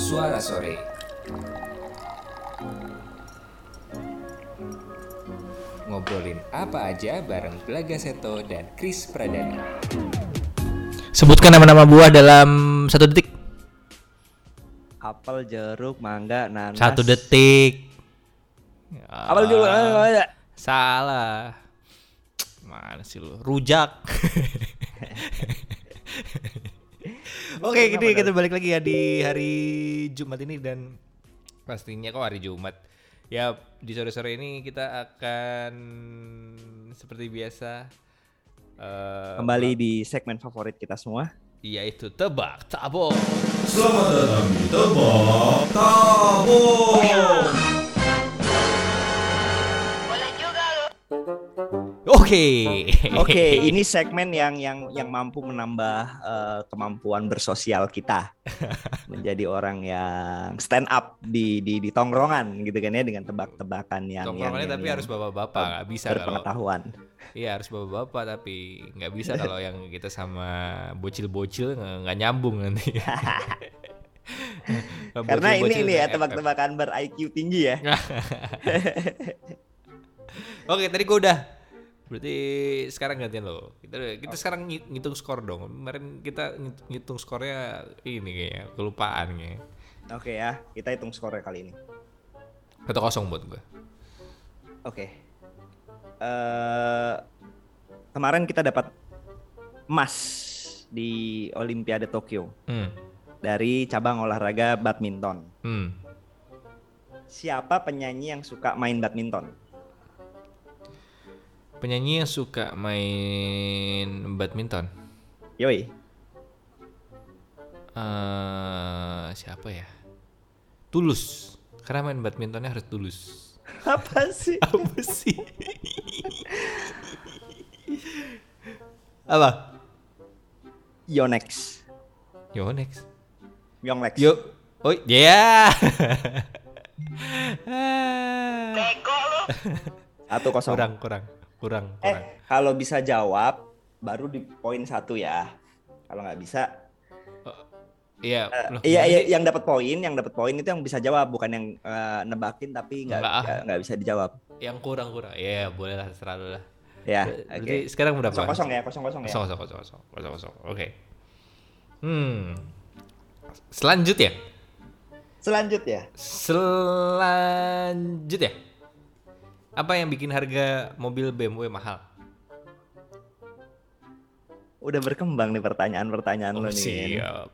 Suara Sore. Ngobrolin apa aja bareng Belaga Seto dan Chris Pradana. Sebutkan nama-nama buah dalam satu detik. Apel, jeruk, mangga, nanas. Satu detik. Apel dulu. Ah, Salah. Mana sih lu? Rujak. Oke, gini kita balik lagi ya di hari Jumat ini dan pastinya kok hari Jumat. Ya di sore-sore ini kita akan seperti biasa eh, Kembali di segmen favorit kita semua. yaitu tebak tabok. Selamat datang di Tebak Tabung. Oke. Oke, ini segmen yang yang yang mampu menambah eh, kemampuan bersosial kita menjadi orang yang stand up di di di tongkrongan gitu kan ya dengan tebak-tebakan yang yang, Tongkrongannya yang- tapi yang harus bapak-bapak, nggak bisa kalau berpengetahuan. Iya harus bapak-bapak tapi nggak bisa kalau yang kita sama bocil-bocil nggak nyambung nanti. Karena ini ini ya tebak-tebakan ber IQ tinggi ya. Oke tadi gua udah. Berarti sekarang gantian lo. Kita kita sekarang ngi- ngitung skor dong. Kemarin kita ngit- ngitung skornya ini kayaknya kelupaan kayaknya. Oke ya, kita hitung skornya kali ini. Satu kosong buat gua. Oke. Eh kemarin kita dapat emas di Olimpiade Tokyo Hmm. dari cabang olahraga badminton. Hmm. Siapa penyanyi yang suka main badminton? Penyanyi yang suka main badminton. Yoi. eh siapa ya? Tulus. Karena main badmintonnya harus tulus. Apa sih? Apa sih? Apa? Yonex. Yo next. Yonglex. Yo. Oh ya. Satu kosong. kurang kurang kurang kurang. Eh, kalau bisa jawab baru di poin satu ya. Kalau nggak bisa, Iya. eh, iya, gimana iya, sih? yang dapat poin, yang dapat poin itu yang bisa jawab, bukan yang eh, nebakin tapi nggak ah. nggak- bisa dijawab. Yang kurang kurang. Iya boleh lah lah. Ya, Berarti oke. sekarang berapa? Kosong kosong ya, kosong kosong ya. Kosong kosong kosong kosong kosong kosong. Oke. Hmm. Selanjutnya. Selanjutnya, Selanjutnya. Apa yang bikin harga mobil BMW mahal? udah berkembang nih pertanyaan-pertanyaan lo nih. Oh, siap.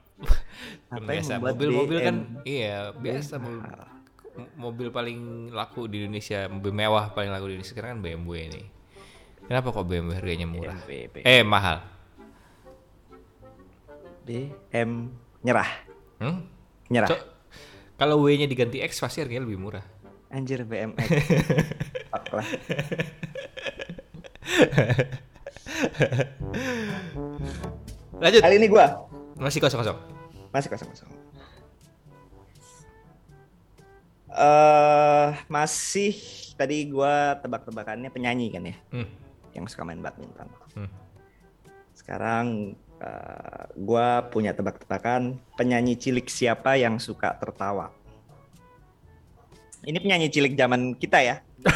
Biasa mobil-mobil kan iya biasa mobil, mobil paling laku di Indonesia mobil mewah paling laku di Indonesia sekarang kan BMW ini kenapa kok BMW harganya murah BMW. eh mahal BM nyerah, hmm? nyerah. Co- kalau W nya diganti X pasti harganya lebih murah Anjir BMX. Fuck lah. lanjut Kali ini gua masih kosong kosong masih kosong kosong. Eh masih tadi gua tebak-tebakannya penyanyi kan ya, hmm. yang suka main badminton. Hmm. Sekarang eh, gua punya tebak-tebakan penyanyi cilik siapa yang suka tertawa. Ini penyanyi cilik zaman kita ya.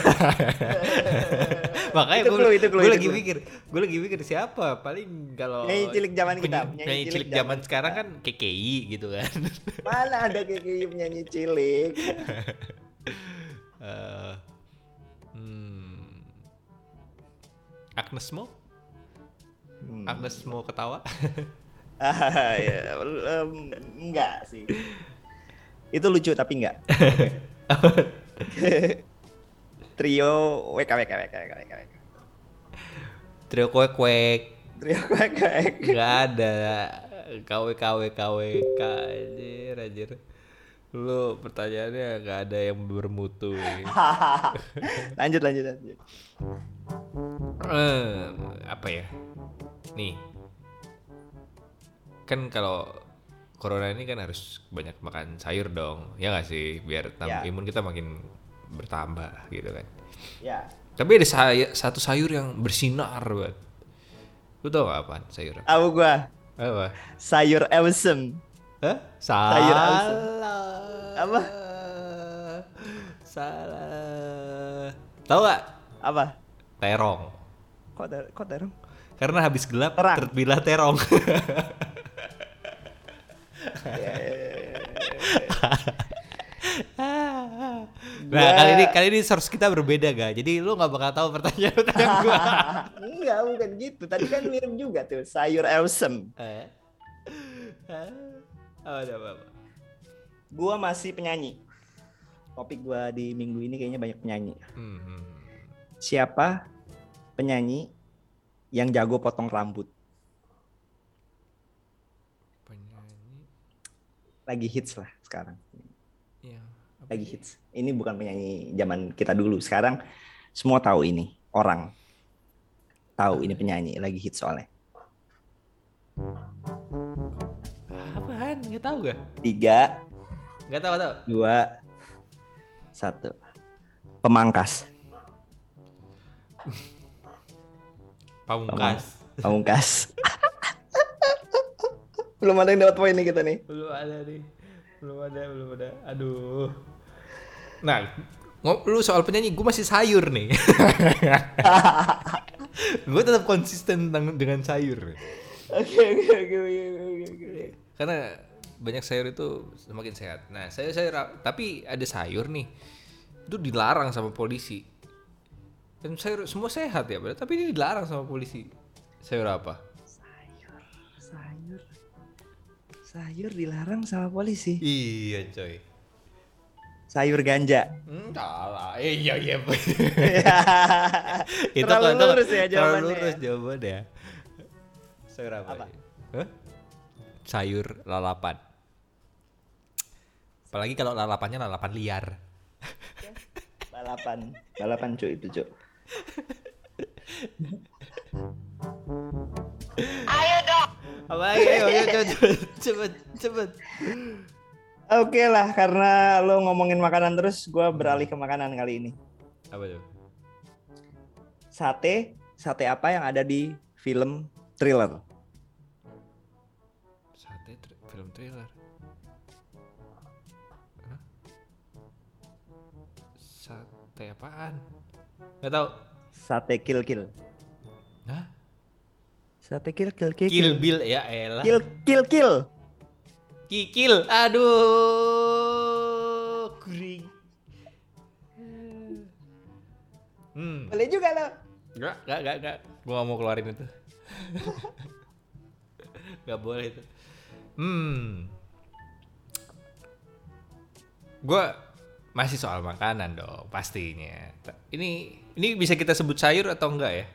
makanya Itu gue clue, itu clue, itu lagi clue. mikir gue lagi mikir siapa paling kalau Penyanyi cilik zaman kita, penyanyi, cilik cilik zaman zaman sekarang kan KKI gitu kan Mana ada kayak penyanyi cilik. Eh, hmm. Agnes Mo? Hmm. Agnes mau ketawa? Ah, ya, belum enggak sih. Itu lucu tapi enggak. Trio WK WK WK WK WK. WK. Trio kuek kuek Trio WK WK. nggak ada KW KW KW anjir anjir lu pertanyaannya nggak ada yang bermutu lanjut lanjut lanjut. Eh, apa ya nih kan kalau corona ini kan harus banyak makan sayur dong ya nggak sih biar tam- Ya. imun kita makin bertambah gitu kan Ya. tapi ada say- satu sayur yang bersinar banget lu tau gak apaan sayur Tahu gua apa sayur awesome. Hah? Sayur Salah. Apa? Salah. Tahu gak? Apa? Terong. Kok ter- kok terong? Karena habis gelap Terang. terbilah terong. nah kali ini kali ini source kita berbeda ga. Jadi lu nggak bakal tahu pertanyaan pertanyaan gua. Enggak, bukan gitu. Tadi kan mirip juga tuh, sayur Ewsem. Eh? ada apa, apa? Gua masih penyanyi. Topik gua di minggu ini kayaknya banyak penyanyi. Hmm, hmm. Siapa penyanyi yang jago potong rambut? Lagi hits lah sekarang. apa Lagi hits. Ini bukan penyanyi zaman kita dulu. Sekarang semua tahu ini. Orang tahu ini penyanyi lagi hits soalnya. Apaan? Nggak tahu gak? Tiga, Nggak tahu tahu. dua, satu. Pemangkas. Pamungkas. Pamungkas. Belum ada yang dapat poin nih kita nih. Belum ada nih. Belum ada, belum ada. Aduh. Nah, lu soal penyanyi, gue masih sayur nih. gue tetap konsisten dengan sayur. Oke oke oke oke. Karena banyak sayur itu semakin sehat. Nah, saya sayur tapi ada sayur nih. Itu dilarang sama polisi. Dan sayur semua sehat ya, tapi ini dilarang sama polisi. Sayur apa? Sayur dilarang sama polisi. Iya, coy. Sayur ganja. Hmm, salah. Eh, iya, iya. itu Terlalu kan- lurus ya terlalu jawabannya lurus ya. jawabannya. Sayur apa? Apa? Hah? Sayur lalapan. Apalagi kalau lalapannya lalapan liar. Balapan, balapan cuy itu cuy. Apa lagi? Ayo, ayo, cepet, cepet, cepet. Oke lah, karena lo ngomongin makanan terus, gua beralih ke makanan kali ini. Apa tuh? Sate, sate apa yang ada di film thriller? Sate thr- film thriller. Hah? Sate apaan? Gak tau. Sate kill kill. Hah? Sate kill kill kill Kill Bill ya elah. kill kill kill. Kikil. Aduh. Kuring. Hmm. Boleh juga lo. Enggak, enggak, enggak, enggak. Gua gak mau keluarin itu. Gak boleh itu. Hmm. Gua masih soal makanan dong, pastinya. Ini ini bisa kita sebut sayur atau enggak ya?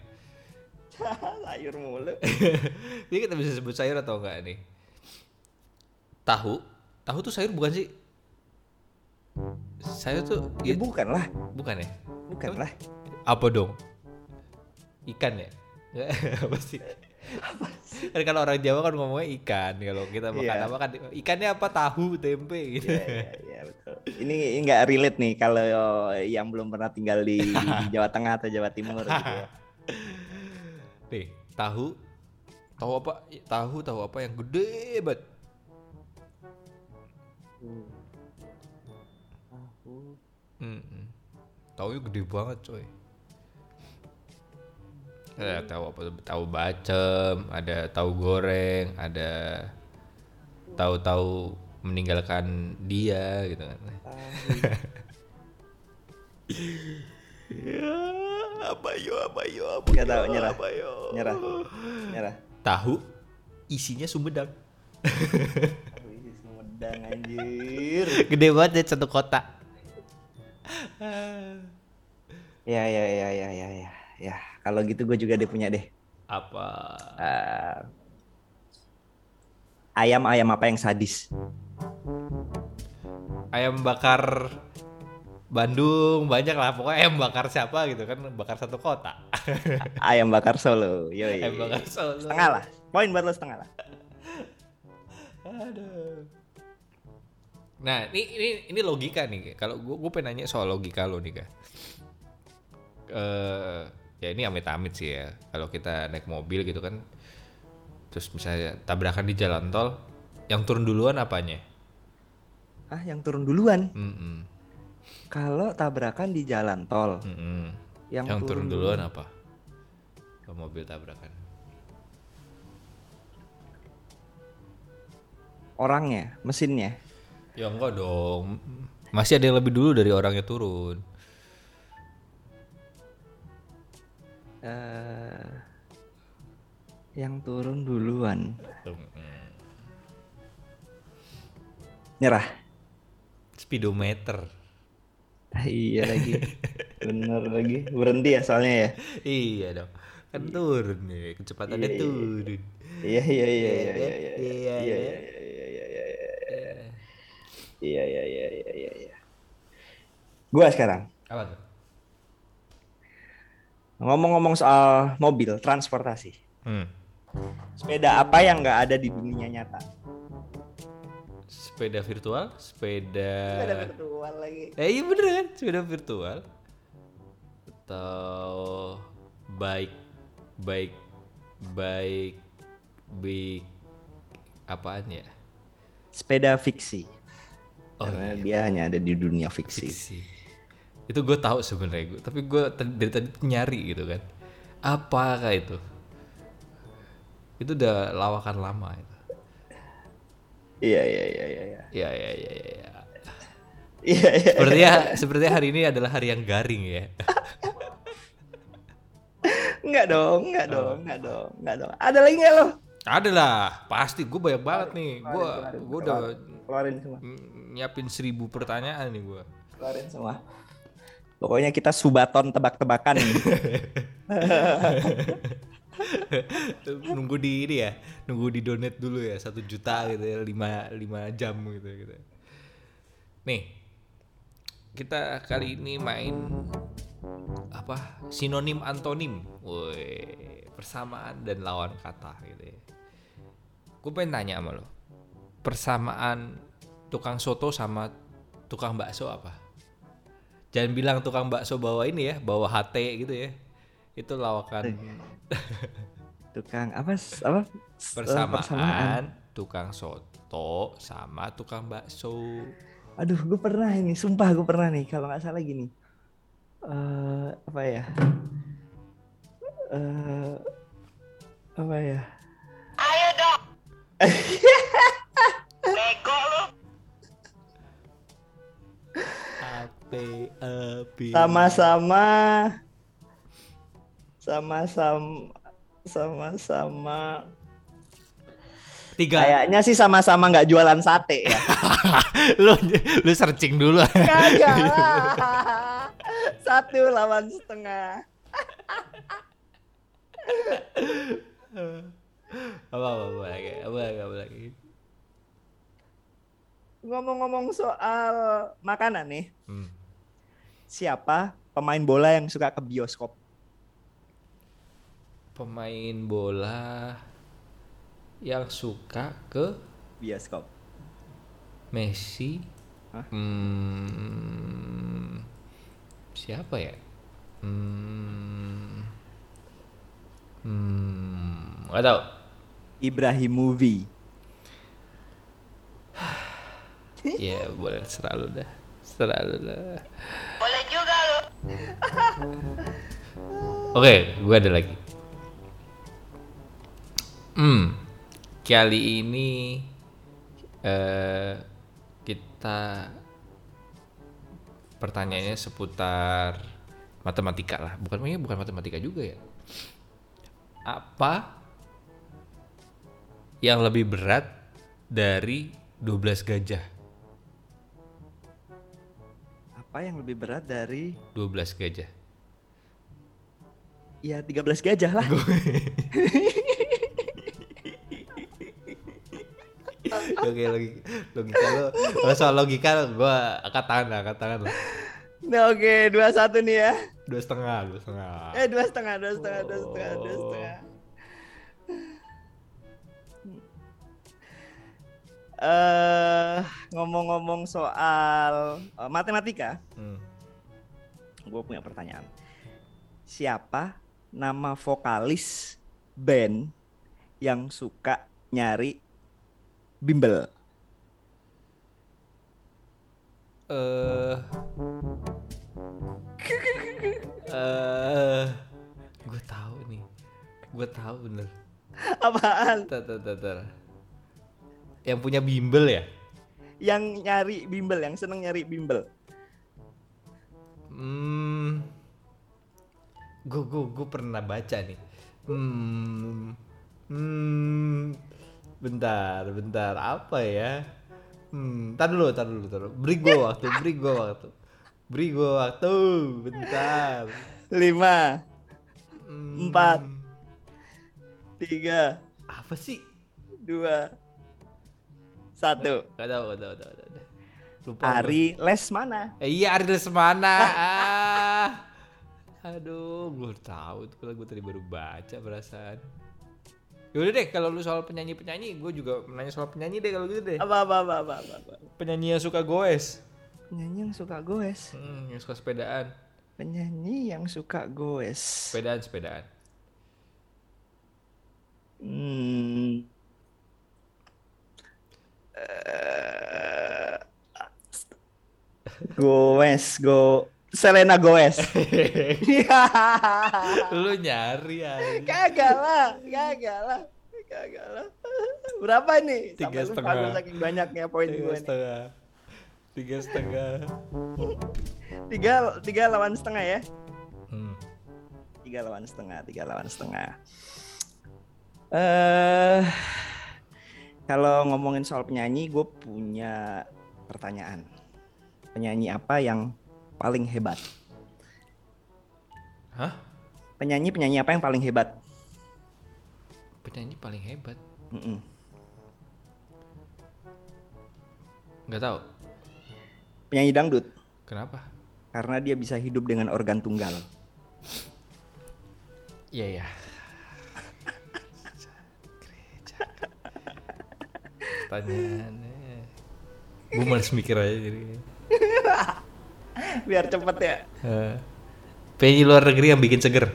Sayur mulu. ini kita bisa sebut sayur atau enggak nih? Tahu? Tahu tuh sayur bukan sih? Sayur tuh Ya ya, bukan lah, bukan ya? bukan lah. Apa dong? Ikan ya? Nggak, apa sih? Kan kalau orang Jawa kan ngomongnya ikan. Kalau kita makan Iya. apa kan ikannya apa tahu, tempe gitu. Iya, iya, betul. Ini nggak relate nih kalau yang belum pernah tinggal di Jawa Tengah atau Jawa Timur gitu ya. Nih, tahu tahu apa? Tahu tahu apa yang gede banget. Hmm. Tahu gede banget, coy. Ada tahu apa? Tahu bacem, ada tahu goreng, ada tahu-tahu meninggalkan dia gitu kan. ya, apa yo apa yo apa yo, tahu, nyerah. apa yo. Nyerah, nyerah. Tahu isinya sumedang. Sumedang anjir. Gede banget ya satu kotak. Ya, ya, ya, ya, ya, ya. Ya, kalau gitu gue juga deh punya deh. Apa? Eh, Ayam-ayam apa yang sadis? Ayam bakar Bandung banyak lah pokoknya ayam bakar siapa gitu kan bakar satu kota. Ayam bakar Solo. Yoi. ayam bakar Solo. Setengah lah. Poin buat lo setengah lah. Aduh. Nah, ini ini ini logika nih. Kalau gua gua pengen nanya soal logika lo nih, Kak. Eh, ya ini amit-amit sih ya. Kalau kita naik mobil gitu kan terus misalnya tabrakan di jalan tol, yang turun duluan apanya? Ah, yang turun duluan. Mm-mm. Kalau tabrakan di jalan tol, Mm-mm. yang, Yang turun duluan apa? Kalau mobil tabrakan. orangnya, mesinnya. Ya enggak dong. Masih ada yang lebih dulu dari orangnya turun. eh yang turun duluan. Nyerah. Speedometer iya lagi. Bener lagi. Berhenti ya soalnya ya. Iya dong. Kan turun nih, kecepatannya iya, turun. Iya iya iya iya iya iya. Iya iya iya iya iya iya. Iya iya iya iya iya iya. Gua sekarang. Apa tuh? Ngomong-ngomong soal mobil, transportasi. Sepeda apa yang nggak ada di dunia nyata? Sepeda virtual, sepeda. virtual lagi. Eh iya bener kan, sepeda virtual. Atau baik, baik, baik, baik, apaan ya? Sepeda fiksi. Oh Karena iya, dia hanya ada di dunia fiksi. fiksi. Itu gue tahu sebenarnya gue, tapi gue dari tadi nyari gitu kan. Apakah itu? Itu udah lawakan lama itu. Iya iya iya iya iya. Ya ya ya ya. ya. Iya iya. Sepertinya sepertinya hari ini adalah hari yang garing ya. Enggak dong, enggak dong, enggak dong, enggak dong. Ada lagi nggak lo? Ada lah, pasti gue banyak banget nih. Gue gue udah Keluarin semua. nyiapin seribu pertanyaan nih gue. Keluarin semua. Pokoknya kita subaton tebak-tebakan nih. nunggu di ini ya, nunggu di donate dulu ya satu juta gitu ya, lima lima jam gitu gitu. Nih, kita kali ini main apa sinonim antonim, woi persamaan dan lawan kata gitu ya. Gue pengen tanya sama lo, persamaan tukang soto sama tukang bakso apa? Jangan bilang tukang bakso bawa ini ya, bawa HT gitu ya. Itu lawakan Tukang apa? Apa? Eh, persamaan, tukang soto sama tukang bakso. Aduh, gue pernah ini. Sumpah gue pernah nih. Kalau nggak salah gini. eh apa ya? eh apa ya? Ape api. Sama-sama. Sama-sama. Sama-sama. Tiga. Kayaknya sih sama-sama nggak jualan sate ya. lu lu searching dulu. Kagak lah. Satu lawan setengah. apa apa apa lagi? Apa lagi? Apa lagi? Ngomong-ngomong soal makanan nih, Hmm. siapa pemain bola yang suka ke bioskop? Pemain bola yang suka ke Bioskop. Messi. Hah? Hmm, siapa ya? Hmm, hmm, nggak tahu. Ibrahim Movie. Ya boleh serah lu dah, serah lu dah. Oke, gue ada lagi. Hmm, kali ini eh kita pertanyaannya seputar matematika lah. Bukan maksudnya bukan matematika juga ya. Apa yang lebih berat dari 12 gajah? Apa yang lebih berat dari 12 gajah. ya 13 gajah lah. Oke logika, logika lo, soal logika gue angkat tangan lah, angkat tangan lah. Nah, oke, dua satu nih ya. Dua setengah, dua setengah. Eh, dua setengah, dua setengah, dua setengah, dua setengah. Eh, ngomong-ngomong soal eh, matematika, Hmm. gue punya pertanyaan. Siapa nama vokalis band yang suka nyari bimbel? Eh Eh gue tahu nih. Gue tahu bener. Apaan? Tar, tar, tar, tar. Yang punya bimbel ya? Yang nyari bimbel, yang seneng nyari bimbel. Hmm. Gue gue gue pernah baca nih. Hmm. Hmm. Bentar, bentar. Apa ya? Hmm. Tar dulu, tar dulu, tar dulu. Beri gue waktu, beri gue waktu. Beri gue waktu. Bentar. Lima, Hmm. Empat. tiga, Apa sih? dua, satu. Gak tau, gak tau, gak tau. Lupa. Ari les mana? Eh, iya Ari Lesmana. ah. Aduh, gue tahu itu kalau gue tadi baru baca perasaan. Yaudah deh, kalau lu soal penyanyi-penyanyi, gue juga nanya soal penyanyi deh kalau gitu deh. Apa apa apa apa apa. apa. Penyanyi yang suka goes, Penyanyi yang suka goes. hmm, yang suka sepedaan, Penyanyi yang suka goes. sepedaan, sepedaan. Hmm. Eh, goes, go. Selena Goes. Iya. lu nyari ya. Kagak lah, kagak lah, kagak lah. Berapa nih? Tiga Sampai setengah. saking banyaknya poin Tiga gue nih. setengah. Tiga setengah. Tiga, tiga lawan setengah ya? Hmm. Tiga lawan setengah, tiga lawan setengah. Eh, kalau ngomongin soal penyanyi, gue punya pertanyaan. Penyanyi apa yang paling hebat? Hah? Penyanyi penyanyi apa yang paling hebat? Penyanyi paling hebat? Mm-mm. Nggak tahu. Penyanyi dangdut, Kenapa? karena dia bisa hidup dengan organ tunggal. Iya ya. Pertanyaannya. Gue males mikir aja jadi. Biar cepet ya. Eh, Penyanyi luar negeri yang bikin seger.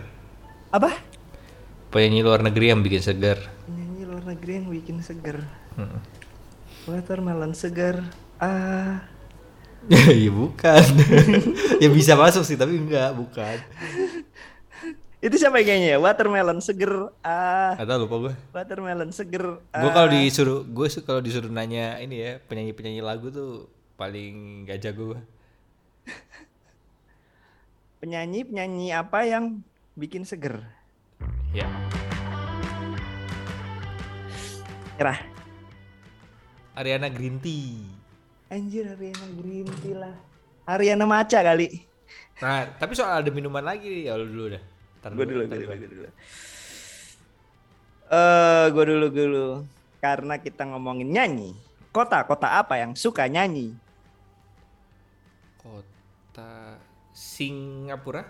Apa? Penyanyi luar negeri yang bikin seger. Penyanyi luar negeri yang bikin seger. Hmm. Watermelon seger. Ah, ya bukan. ya bisa masuk sih tapi enggak, bukan. itu siapa kayaknya ya? Watermelon seger. Ah, Atau lupa gue. watermelon seger. Gue kalau ah. disuruh, gue kalau disuruh nanya ini ya penyanyi-penyanyi lagu tuh paling gak jago gue. Penyanyi penyanyi apa yang bikin seger? Ya. Nyerah. Ariana Green Tea. Anjir Ariana Green Tea lah. Ariana Maca kali. Nah, tapi soal ada minuman lagi ya lu dulu dah. Ntar Gue dulu, gue dulu, gue dulu. Eh, gue dulu, gue dulu. Karena kita ngomongin nyanyi. Kota-kota apa yang suka nyanyi? Kota Singapura?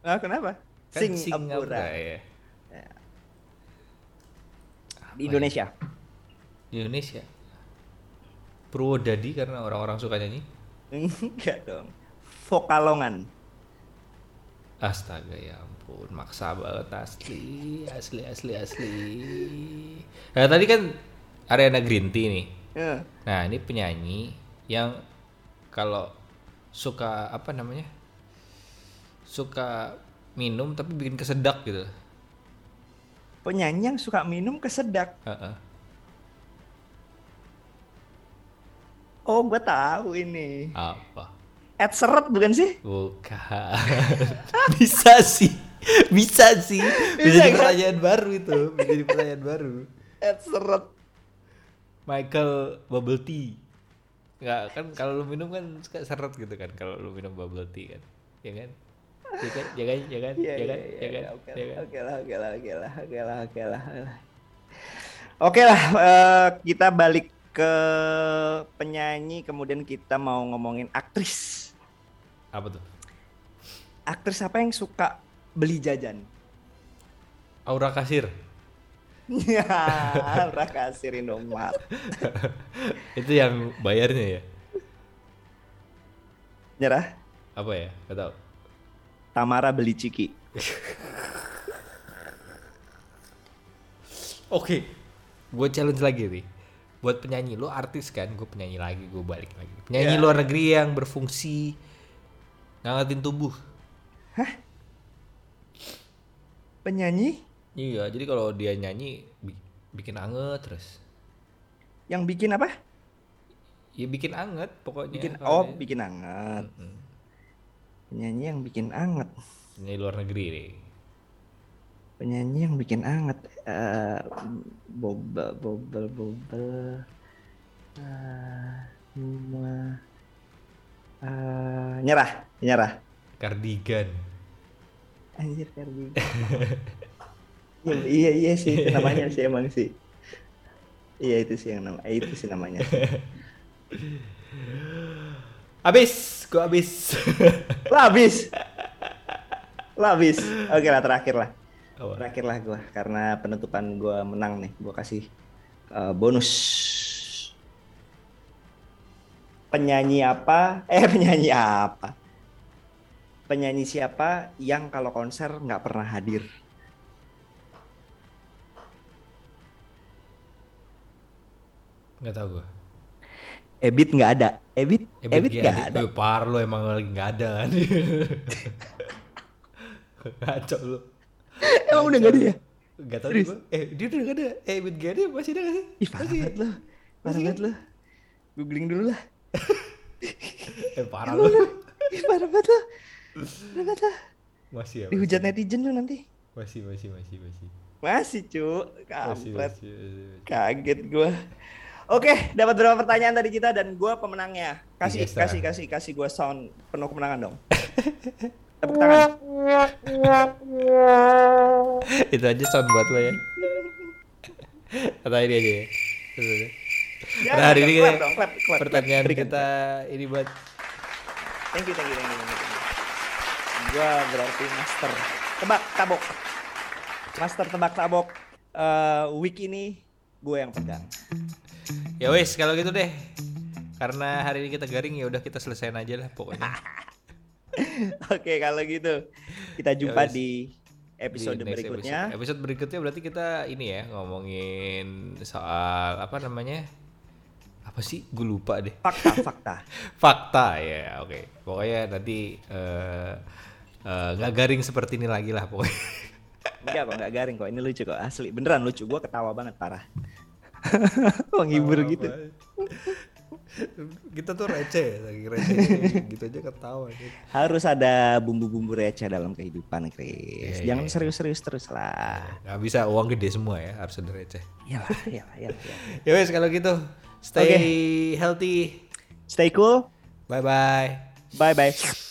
Ah, kenapa? Kan Singapura. ya. Di Indonesia. Di Indonesia. Purwodadi karena orang-orang suka nyanyi. Enggak dong. Vokalongan. Astaga ya ampun, maksa banget asli, asli, asli, asli. Nah tadi kan Ariana Green Tea nih. Eh, Nah ini penyanyi yang kalau suka apa namanya, suka minum tapi bikin kesedak gitu. penyanyi yang suka minum kesedak. Heeh. Oh, gue tahu ini. Apa? Ed Seret bukan sih? Bukan. bisa sih, bisa sih. Bisa, Bisa jadi kan? pertanyaan baru itu, bisa jadi pertanyaan baru. Ed Seret. Michael bubble tea. Enggak kan kalau lu minum kan suka seret gitu kan kalau lu minum bubble tea kan. Ya kan? Ya kan? Ya kan? Ya kan? Iya, Ya iya, kan? iya, Ya kan? iya, Oke Ya lah, kan? oke lah, oke lah, oke lah, oke lah, oke lah. oke eh, kita balik ke penyanyi, kemudian kita mau ngomongin aktris. Apa tuh? Aktris apa yang suka beli jajan? Aura kasir. Ya, udah kasih Indomaret. Itu yang bayarnya ya? Nyerah, Apa ya? Gak tau. Tamara beli ciki. Oke. Gue challenge lagi nih. buat penyanyi lu artis kan gue penyanyi lagi gue balik lagi penyanyi Ya. luar negeri yang berfungsi ngangetin tubuh Penyanyi iya jadi kalau dia nyanyi bi- bikin anget terus yang bikin apa? ya bikin anget pokoknya Bikin oh, bikin anget. Mm-mm. Penyanyi yang bikin anget. penyanyi luar negeri deh Penyanyi yang bikin anget. Eh bobel bobel bobel. Ah, semua. Ah, nyerah, nyerah. kardigan Anjir Ferdi. iya, iya iya sih itu namanya sih emang sih. Iya itu sih yang nama eh, itu sih namanya. abis gue abis lah habis. Lah habis. Oke lah terakhir lah. Terakhir lah gua karena penutupan gua menang nih. Gua kasih eh, bonus. Penyanyi apa? Eh penyanyi apa? Penyanyi siapa yang kalau konser nggak pernah hadir? nggak tahu gue Ebit nggak ada. Ebit, Ebit, nggak ada. Wih, par lu emang lagi nggak ada kan ngaco lu Emang udah nggak ada ya? Gak tau gue Eh dia udah gak ada Eh Ebit gak ada masih ada gak sih? Ih parah banget lo. Parah banget lo. Googling dulu lah. Eh parah lu Ih parah banget lo. Parah banget lo. Masih ya Dihujat netizen lo nanti. Masih masih masih masih Masih cu. Kampret. Kaget gua. Oke, dapat berapa pertanyaan dari kita dan gua pemenangnya. Kasih Tiga kasih setengah. kasih kasih gua sound penuh kemenangan dong. Tepuk tangan. Itu aja sound buat lo ya Atau ini aja ya Ya, Nah, hari ini kita- dong, clap, clap, Pertanyaan clap. Kita ini buat Thank you, thank you, thank you. Thank you. Gua berarti master tebak tabok. Master tebak tabok. Eh, week ini gue yang pegang. Ya wes kalau gitu deh Karena hari ini kita garing ya udah kita selesaiin aja lah pokoknya Oke, kalau gitu kita jumpa wes. di episode Di berikutnya. Episode. Episode berikutnya berarti kita ini ya ngomongin soal apa namanya? Apa sih? Gue lupa deh. Fakta, fakta. Fakta ya, oke. Pokoknya nanti eh, nggak garing seperti ini lagi lah pokoknya. Enggak kok, enggak garing kok. Ini lucu kok, asli. Beneran lucu. Gua ketawa banget parah. Menghibur gitu. kita tuh receh, saking receh gitu aja ketawa. Harus ada bumbu-bumbu receh dalam kehidupan, Chris. Iya, Jangan iya. serius-serius terus lah. Nggak bisa uang gede semua ya, harus ada receh. Iyalah, iyalah, iyalah. iyalah. Ya wes kalau gitu, stay healthy. Stay cool. Bye bye. Bye bye.